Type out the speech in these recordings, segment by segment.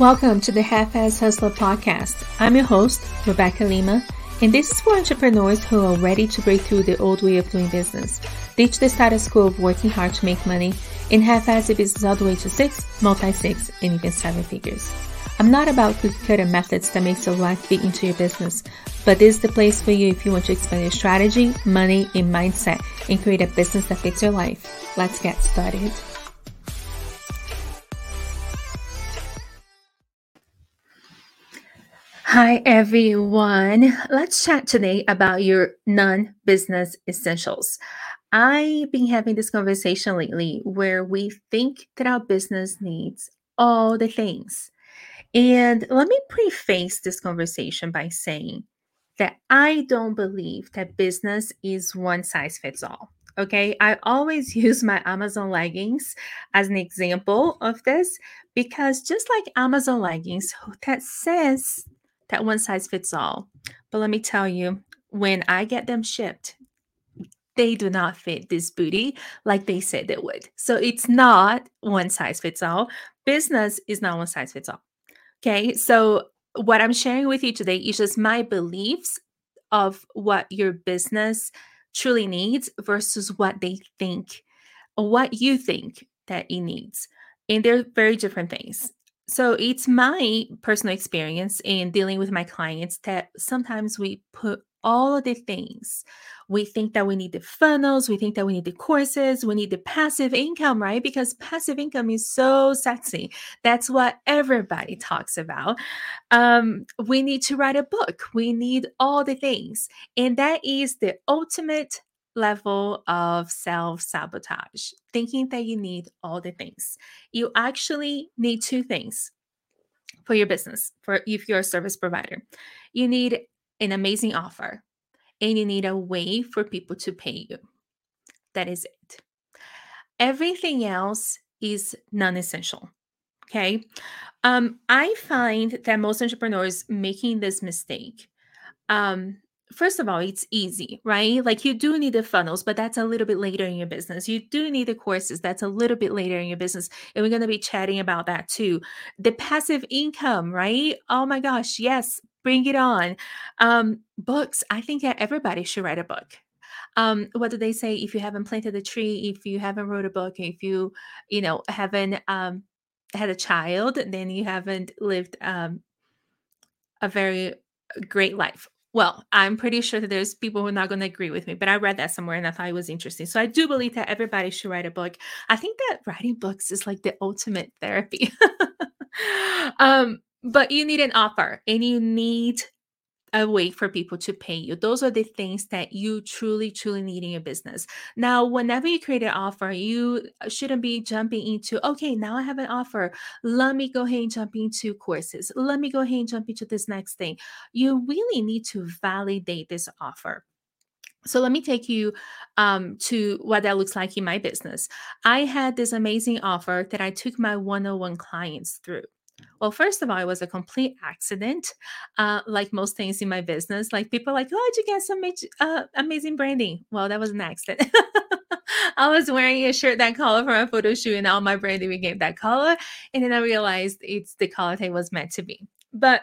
Welcome to the Half Ass Hustler podcast. I'm your host, Rebeca Lima, and this is for entrepreneurs who are ready to break through the old way of doing business, ditch the status quo of working hard to make money, and half-ass a business all the way to six, multi-six, and even seven figures. I'm not about cookie cutter methods that makes your life fit into your business, but this is the place for you if you want to expand your strategy, money, and mindset and create a business that fits your life. Let's get started. Hi everyone. Let's chat today about your non business essentials. I've been having this conversation lately where we think that our business needs all the things. And let me preface this conversation by saying that I don't believe that business is one size fits all. Okay. I always use my Amazon leggings as an example of this because just like Amazon leggings, that says that one size fits all. But let me tell you, when I get them shipped, they do not fit this booty like they said they would. So it's not one size fits all. Business is not one size fits all. Okay. So what I'm sharing with you today is just my beliefs of what your business truly needs versus what they think or what you think that it needs. And they're very different things. So it's my personal experience in dealing with my clients that sometimes we put all of the things. We think that we need the funnels, we think that we need the courses, we need the passive income, right? Because passive income is so sexy. That's what everybody talks about. Um, we need to write a book, we need all the things. And that is the ultimate level of self sabotage, thinking that you need all the things. You actually need two things for your business, for if you're a service provider. You need an amazing offer and you need a way for people to pay you. That is it. Everything else is non essential. Okay. Um, I find that most entrepreneurs making this mistake um, first of all, it's easy, right? Like you do need the funnels, but that's a little bit later in your business. You do need the courses, that's a little bit later in your business. And we're going to be chatting about that too. The passive income, right? Oh my gosh, yes, bring it on. Um, books, I think that everybody should write a book. Um, what do they say? If you haven't planted a tree, if you haven't wrote a book, if you, you know, haven't um, had a child, then you haven't lived um, a very great life well, I'm pretty sure that there's people who are not going to agree with me, but I read that somewhere and I thought it was interesting. So I do believe that everybody should write a book. I think that writing books is like the ultimate therapy. um, but you need an offer and you need a way for people to pay you. Those are the things that you truly, truly need in your business. Now, whenever you create an offer, you uh, shouldn't be jumping into, okay, now I have an offer. Let me go ahead and jump into courses. Let me go ahead and jump into this next thing. You really need to validate this offer. So let me take you um, to what that looks like in my business. I had this amazing offer that I took my one-on-one clients through. Well, first of all, it was a complete accident, uh, like most things in my business. Like people like, oh, did you get some uh, amazing branding? Well, that was an accident. I was wearing a shirt that color for a photo shoot, and all my branding became that color. And then I realized it's the color that was meant to be. But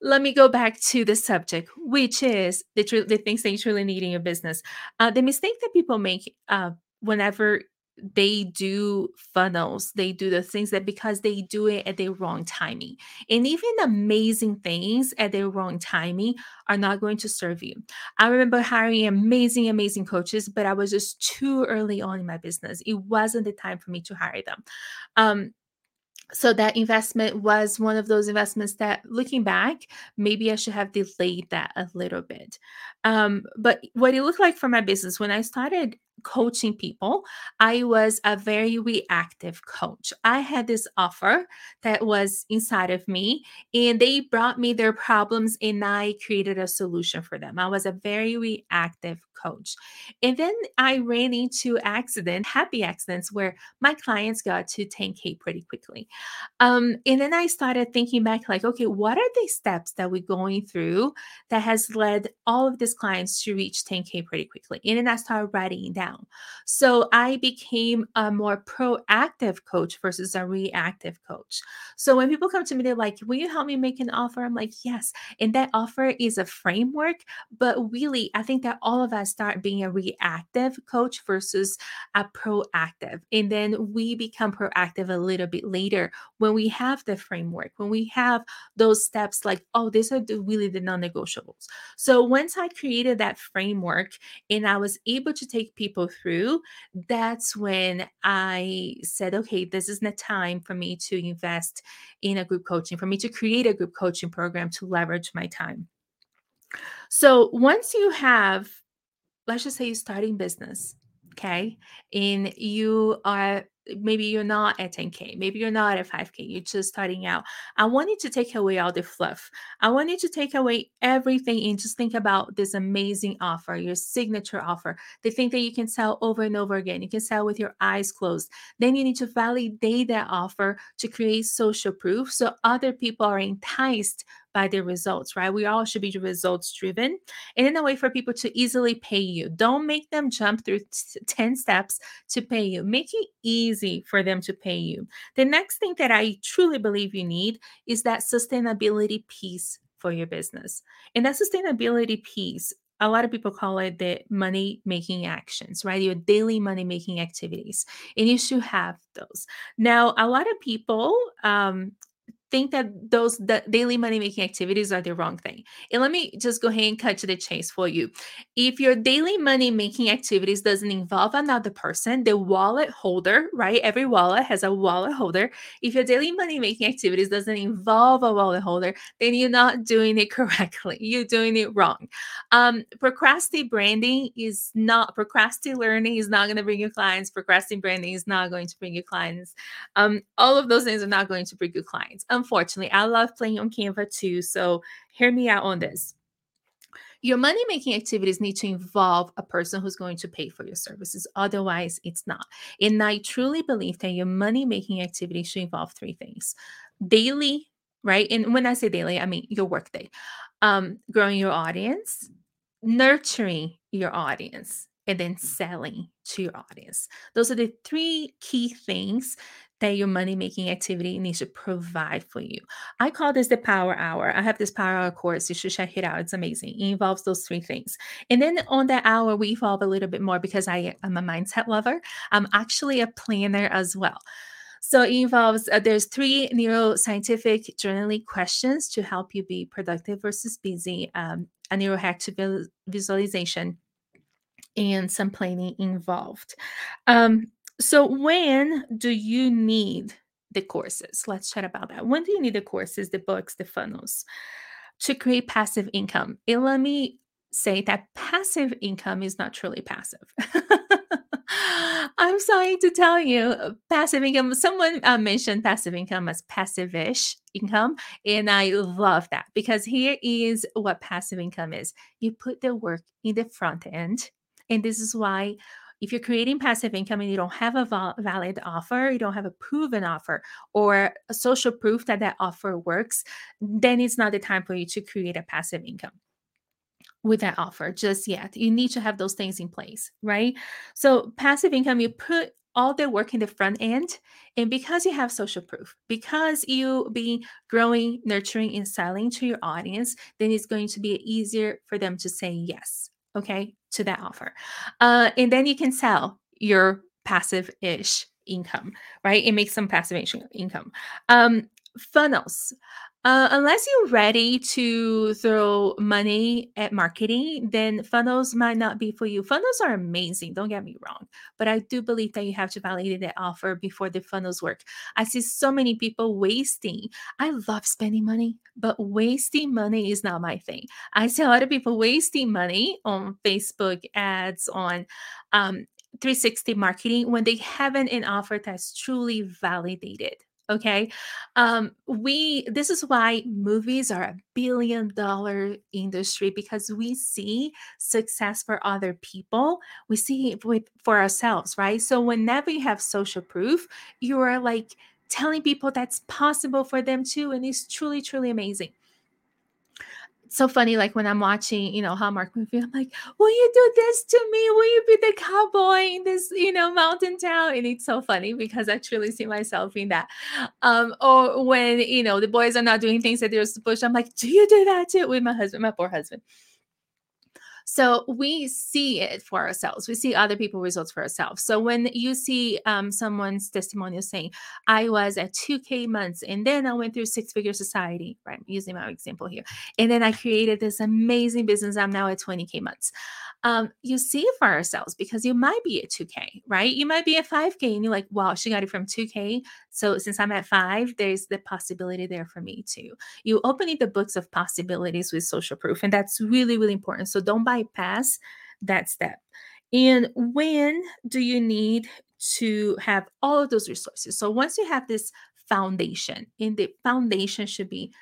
let me go back to the subject, which is the, tr- the things that you truly need in your business. Uh, the mistake that people make uh, whenever they do funnels they do the things that because they do it at the wrong timing. And even amazing things at the wrong timing are not going to serve you. I remember hiring amazing amazing coaches but i was just too early on in my business. It wasn't the time for me to hire them. Um, so that investment was one of those investments that looking back maybe i should have delayed that a little bit. Um, but what it looked like for my business when i started coaching people, I was a very reactive coach. I had this offer that was inside of me, and they brought me their problems, and I created a solution for them. I was a very reactive coach. And then I ran into accident, happy accidents where my clients got to 10K pretty quickly. Um, and then I started thinking back, like, okay, what are the steps that we're going through that has led all of these clients to reach 10K pretty quickly? And then I started writing down. So I became a more proactive coach versus a reactive coach. So when people come to me, they're like, Will you help me make an offer? I'm like, Yes. And that offer is a framework. But really, I think that all of us start being a reactive coach versus a proactive. And then we become proactive a little bit later when we have the framework, when we have those steps like, oh, these are the, really the non negotiables. So once I created that framework and I was able to take people through, that's when I said, okay, this is the time for me to invest in a group coaching, for me to create a group coaching program to leverage my time. So once you have, let's just say you're starting business, okay, and you are maybe you're not at 10K, maybe you're not at 5K, you're just starting out. I want you to take away all the fluff. I want you to take away everything and just think about this amazing offer, your signature offer, the thing that you can sell over and over again. You can sell with your eyes closed. Then you need to validate that offer to create social proof so other people are enticed by the results, right? We all should be results driven and in a way for people to easily pay you. Don't make them jump through t- 10 steps to pay you. Make it easy for them to pay you. The next thing that I truly believe you need is that sustainability piece for your business. And that sustainability piece a lot of people call it the money making actions, right? Your daily money making activities. And you should have those. Now, a lot of people um, think that those the daily money making activities are the wrong thing. And let me just go ahead and cut to the chase for you. If your daily money making activities doesn't involve another person, the wallet holder, right? Every wallet has a wallet holder. If your daily money making activities doesn't involve a wallet holder, then you're not doing it correctly. You're doing it wrong. Um, procrastinate branding is not procrastinate learning is not going to bring you clients. Procrastinate branding is not going to bring you clients. Um, all of those things are not going to bring you clients. Um, unfortunately. I love playing on Canva too. So hear me out on this. Your money making activities need to involve a person who's going to pay for your services. Otherwise, it's not. And I truly believe that your money making activity should involve three things daily, right? And when I say daily, I mean your workday, um, growing your audience, nurturing your audience, and then selling to your audience. Those are the three key things that your money making activity needs to provide for you. I call this the power hour. I have this power hour course. You should check it out. It's amazing. It involves those three things. And then on that hour, we evolve a little bit more because I am a mindset lover. I'm actually a planner as well. So it involves uh, there's three neuroscientific journaling questions to help you be productive versus busy, um, a neurohack to visualization, and some planning involved. Um, so, when do you need the courses? Let's chat about that. When do you need the courses, the books, the funnels to create passive income? And let me say that passive income is not truly passive. I'm sorry to tell you, passive income. Someone uh, mentioned passive income as passive-ish income, and I love that because here is what passive income is: you put the work in the front end, and this is why if you're creating passive income and you don't have a val- valid offer, you don't have a proven offer or social proof that that offer works, then it's not the time for you to create a passive income with that offer just yet. You need to have those things in place, right? So, passive income, you put all the work in the front end. And because you have social proof, because you be growing, nurturing, and selling to your audience, then it's going to be easier for them to say yes okay, to that offer. Uh, and then you can sell your passive ish income, right? It makes some passive income. Um, funnels. Uh, unless you're ready to throw money at marketing, then funnels might not be for you. Funnels are amazing, don't get me wrong, but I do believe that you have to validate the offer before the funnels work. I see so many people wasting. I love spending money, but wasting money is not my thing. I see a lot of people wasting money on Facebook ads, on um, 360 marketing when they haven't an offer that's truly validated okay? Um we this is why movies are a billion dollar industry because we see success for other people we see it with for ourselves right? So whenever you have social proof you are like telling people that's possible for them too and it's truly truly amazing so funny like when i'm watching you know hallmark movie i'm like will you do this to me? Will you be the cowboy in this you know mountain town? And it's so funny because i truly see myself in that. Um or when you know the boys are not doing things that they're supposed to. I'm like do you do that too? With my husband my poor husband so we see it for ourselves. We see other people results for ourselves. So when you see um, someone's testimonial saying, I was at 2K months and then I went through six figure society, right? Using my example here. And then I created this amazing business. I'm now at 20K months um, you see it for ourselves because you might be at 2K, right? You might be at 5K and you're like, wow, she got it from 2K. So since I'm at five, there's the possibility there for me too. You opening the books of possibilities with social proof, and that's really, really important. So don't bypass that step. And when do you need to have all of those resources? So once you have this foundation, and the foundation should be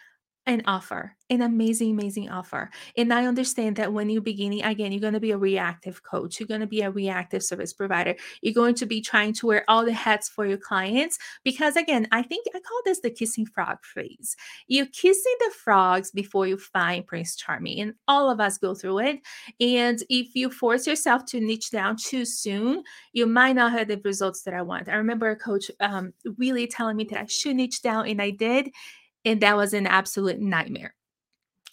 an offer, an amazing, amazing offer. And I understand that when you're beginning, again, you're going to be a reactive coach, you're going to be a reactive service provider, you're going to be trying to wear all the hats for your clients. Because again, I think I call this the kissing frog phase. You're kissing the frogs before you find Prince Charming, and all of us go through it. And if you force yourself to niche down too soon, you might not have the results that I want. I remember a coach um, really telling me that I should niche down, and I did and that was an absolute nightmare.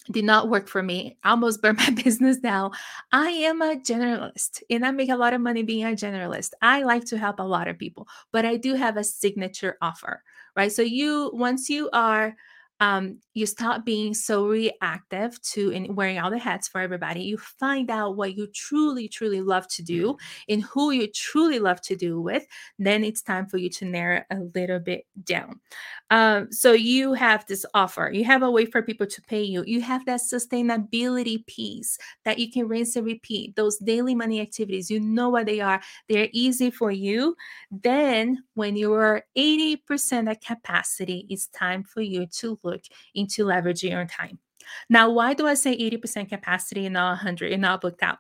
Did not work for me. Almost burned my business down. I am a generalist and I make a lot of money being a generalist. I like to help a lot of people, but I do have a signature offer, right? So, you, once you are um, you stop being so reactive to and wearing all the hats for everybody. You find out what you truly, truly love to do and who you truly love to do with. Then it's time for you to narrow a little bit down. Um, so you have this offer, you have a way for people to pay you, you have that sustainability piece that you can rinse and repeat. Those daily money activities, you know what they are, they're easy for you. Then, when you're 80% at capacity, it's time for you to look into leveraging your time. Now, why do I say 80% capacity and not 100 and not booked out?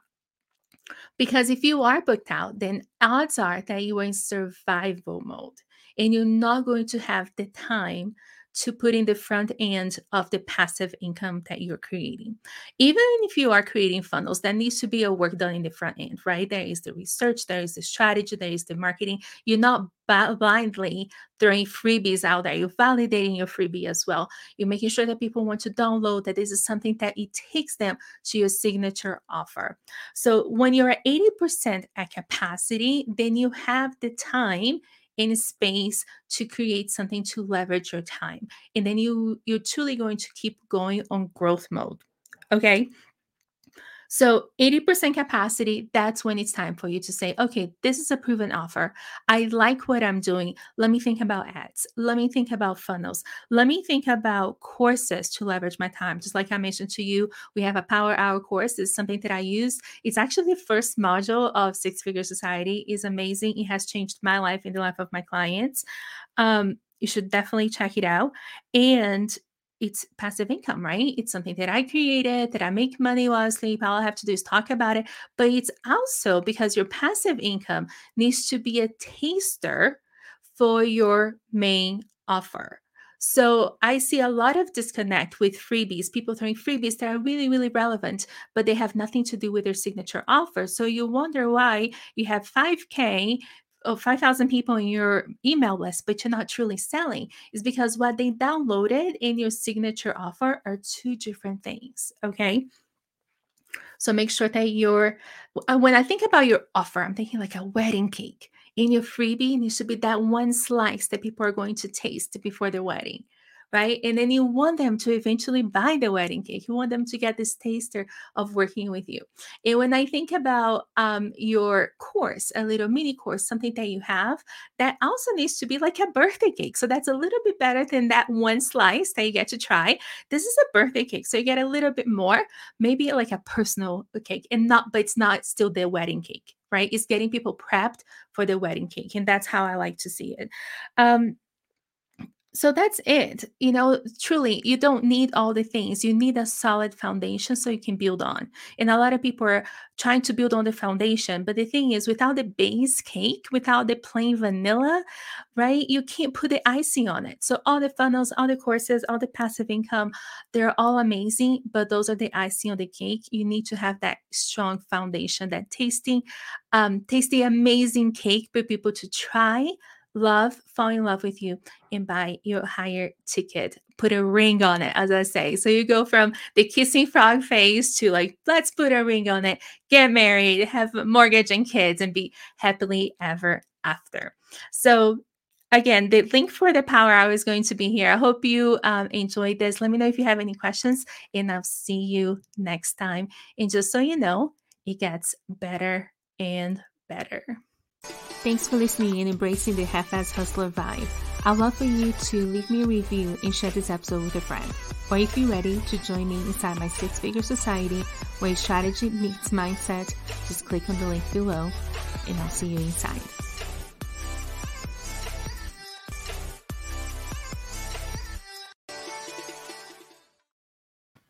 Because if you are booked out, then odds are that you are in survival mode and you're not going to have the time to put in the front end of the passive income that you're creating. Even if you are creating funnels, that needs to be a work done in the front end, right? There is the research, there is the strategy, there is the marketing. You're not blindly throwing freebies out there. You're validating your freebie as well. You're making sure that people want to download that this is something that it takes them to your signature offer. So when you're at 80% at capacity, then you have the time in space to create something to leverage your time and then you you're truly going to keep going on growth mode okay so 80% capacity, that's when it's time for you to say, okay, this is a proven offer. I like what I'm doing. Let me think about ads. Let me think about funnels. Let me think about courses to leverage my time. Just like I mentioned to you, we have a power hour course. It's something that I use. It's actually the first module of Six Figure Society. is amazing. It has changed my life and the life of my clients. Um, you should definitely check it out. And it's passive income, right? It's something that I created, that I make money while I sleep. All I have to do is talk about it. But it's also because your passive income needs to be a taster for your main offer. So I see a lot of disconnect with freebies, people throwing freebies that are really, really relevant, but they have nothing to do with their signature offer. So you wonder why you have 5K oh, 5,000 people in your email list, but you're not truly selling, is because what they downloaded in your signature offer are two different things. Okay. So make sure that you're, uh, when I think about your offer, I'm thinking like a wedding cake. In your freebie, needs to be that one slice that people are going to taste before the wedding right? And then you want them to eventually buy the wedding cake. You want them to get this taster of working with you. And when I think about um, your course, a little mini course, something that you have, that also needs to be like a birthday cake. So that's a little bit better than that one slice that you get to try. This is a birthday cake. So you get a little bit more, maybe like a personal cake, and not, but it's not still the wedding cake right? It's getting people prepped for the wedding cake. And that's how I like to see it. Um, so that's it. You know, truly, you don't need all the things. You need a solid foundation so you can build on. And a lot of people are trying to build on the foundation. But the thing is, without the base cake, without the plain vanilla, right, you can't put the icing on it. So all the funnels, all the courses, all the passive income, they're all amazing. But those are the icing on the cake. You need to have that strong foundation, that tasting, um, tasty, amazing cake for people to try love, fall in love with you, and buy your higher ticket. Put a ring on it, as I say. So you go from the kissing frog phase to like, let's put a ring on it, get married, have a mortgage and kids, and be happily ever after. So again, the link for the power hour is going to be here. I hope you um, enjoyed this. Let me know if you have any questions, and I'll see you next time. And just so you know, it gets better and better. Thanks for listening and embracing the half-ass hustler vibe. I'd love for you to leave me a review and share this episode with a friend. Or if you're ready to join me inside my six-figure society where strategy meets mindset, just click on the link below and I'll see you inside.